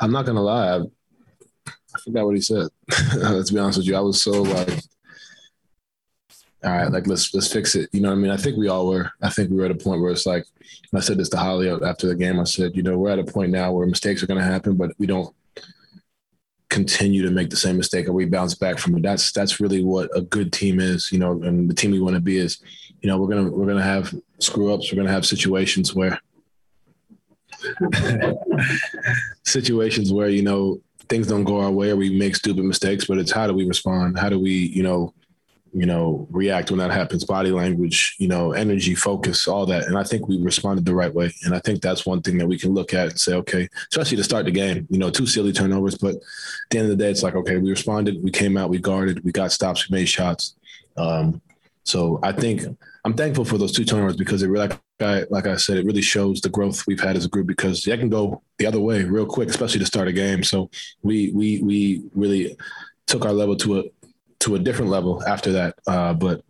I'm not gonna lie. I, I forgot what he said. Let's be honest with you. I was so like, all right, like let's let's fix it. You know what I mean? I think we all were. I think we were at a point where it's like I said this to Holly after the game. I said, you know, we're at a point now where mistakes are gonna happen, but we don't continue to make the same mistake or we bounce back from it. That's that's really what a good team is, you know, and the team we want to be is, you know, we're gonna we're gonna have screw ups, we're gonna have situations where situations where, you know, things don't go our way or we make stupid mistakes, but it's how do we respond? How do we, you know, you know, react when that happens, body language, you know, energy, focus, all that. And I think we responded the right way. And I think that's one thing that we can look at and say, okay, especially to start the game, you know, two silly turnovers. But at the end of the day, it's like, okay, we responded, we came out, we guarded, we got stops, we made shots. Um, so I think I'm thankful for those two turnovers because it really, like I, like I said, it really shows the growth we've had as a group because that can go the other way real quick, especially to start a game. So we we we really took our level to a to a different level after that. Uh, but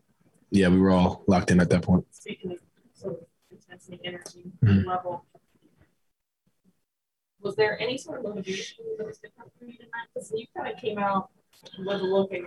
yeah, we were all locked in at that point. Speaking of sort of intensity, energy mm-hmm. level, was there any sort of motivation that was different for you tonight? Because you kind of came out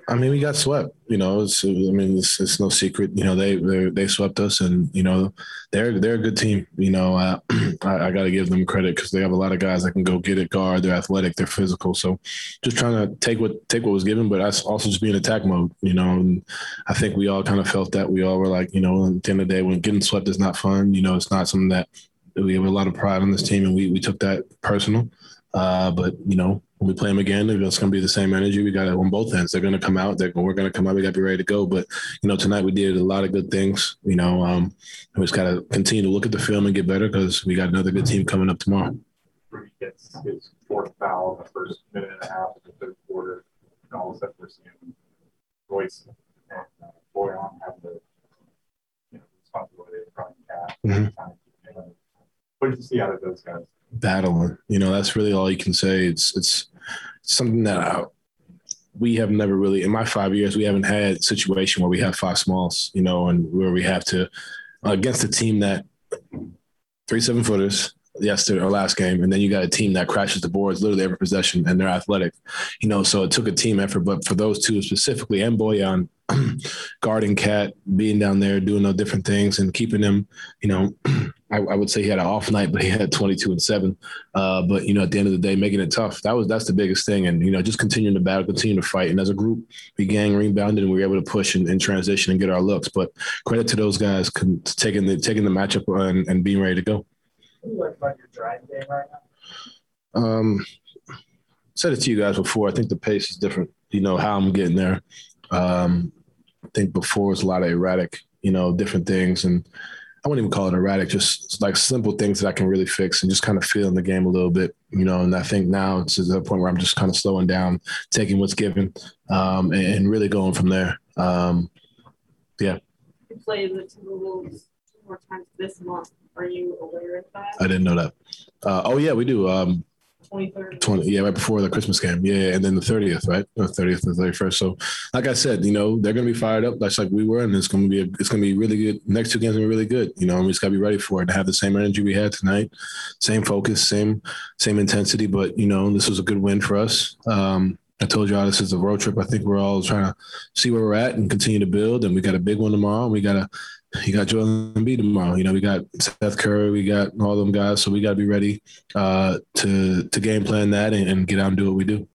I mean, we got swept. You know, it's, I mean, it's, it's no secret. You know, they they swept us, and you know, they're they're a good team. You know, uh, I, I got to give them credit because they have a lot of guys that can go get it, guard. They're athletic, they're physical. So, just trying to take what take what was given, but also just be in attack mode. You know, and I think we all kind of felt that. We all were like, you know, at the end of the day, when getting swept is not fun. You know, it's not something that we have a lot of pride on this team, and we we took that personal. Uh, but you know, when we play them again, it's going to be the same energy. We got it on both ends. They're going to come out. They're we're going to come out. We got to be ready to go. But you know, tonight we did a lot of good things. You know, um, we just got to continue to look at the film and get better because we got another good team coming up tomorrow. Rudy gets his fourth foul in the first minute and a half of the third quarter, and all of a sudden we're seeing Royce and uh, Bojan have the you know responsibility of running KAT. Mm-hmm. What did you see out of those guys? battling. You know, that's really all you can say. It's it's something that I, we have never really in my five years we haven't had situation where we have five smalls. You know, and where we have to against a team that three seven footers yesterday or last game, and then you got a team that crashes the boards literally every possession, and they're athletic. You know, so it took a team effort. But for those two specifically, and Bojan guarding KAT, being down there, doing those different things, and keeping him, you know, I, I, would say he had an off night, but he had 22 and seven. Uh, but you know, at the end of the day, making it tough. That was that's the biggest thing, and you know, just continuing to battle, continue to fight, and as a group, we gang rebounded and we were able to push and, and transition and get our looks. But credit to those guys taking the taking the matchup and, and being ready to go. What like about your driving game right now? Um, said it to you guys before. I think the pace is different. You know how I'm getting there. Um, I think before it's a lot of erratic, you know, different things and I wouldn't even call it erratic, just like simple things that I can really fix and just kind of feeling the game a little bit, you know. And I think now it's to the point where I'm just kind of slowing down, taking what's given, um, and, and, really going from there. Um, yeah. You play the Timberwolves more times this month. Are you aware of that? I didn't know that. Uh, oh yeah, we do. Um, 23rd. 20, yeah, right before the Christmas game. Yeah, and then the 30th, right? The 30th and 31st. So, like I said, you know, they're going to be fired up. That's like we were, and it's going to be a, it's going to be really good. Next two games are really good. You know, and we just got to be ready for it. To have the same energy we had tonight, same focus, same same intensity. But you know, this was a good win for us. Um, I told y'all this is a road trip. I think we're all trying to see where we're at and continue to build. And we got a big one tomorrow. And We got to you got Joel Embiid tomorrow. You know, we got Seth Curry, we got all them guys, so we got to be ready uh, to to game plan that and, and get out and do what we do.